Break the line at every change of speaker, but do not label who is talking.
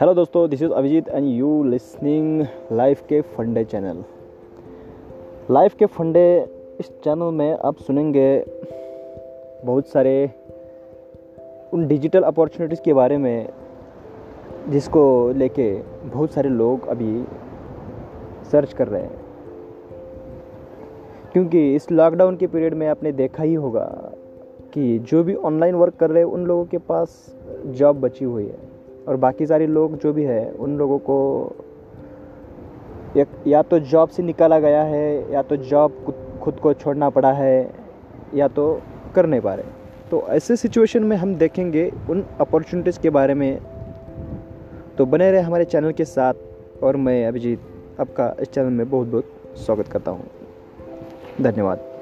Hello दोस्तों this is Abhijeet and you listening life के फंडे चैनल लाइफ के फंडे इस चैनल में आप सुनेंगे बहुत सारे उन डिजिटल अपॉर्चुनिटीज़ के बारे में जिसको लेके बहुत सारे लोग अभी सर्च कर रहे हैं। क्योंकि इस लॉकडाउन के पीरियड में आपने देखा ही होगा कि जो भी ऑनलाइन वर्क कर रहे हैं, उन लोगों के पास जॉब बची हुई है। और बाकी सारे लोग जो भी है, उन लोगों को एक या तो जॉब से निकाला गया है, या तो जॉब खुद को छोड़ना पड़ा है, या तो कर नहीं पा रहे। तो ऐसे सिचुएशन में हम देखेंगे उन अपॉर्चुनिटीज़ के बारे में। तो बने रहे हमारे चैनल के साथ, और मैं अभिजीत आपका इस चैनल में बहुत बहुत स्वागत करता हूँ। धन्यवाद।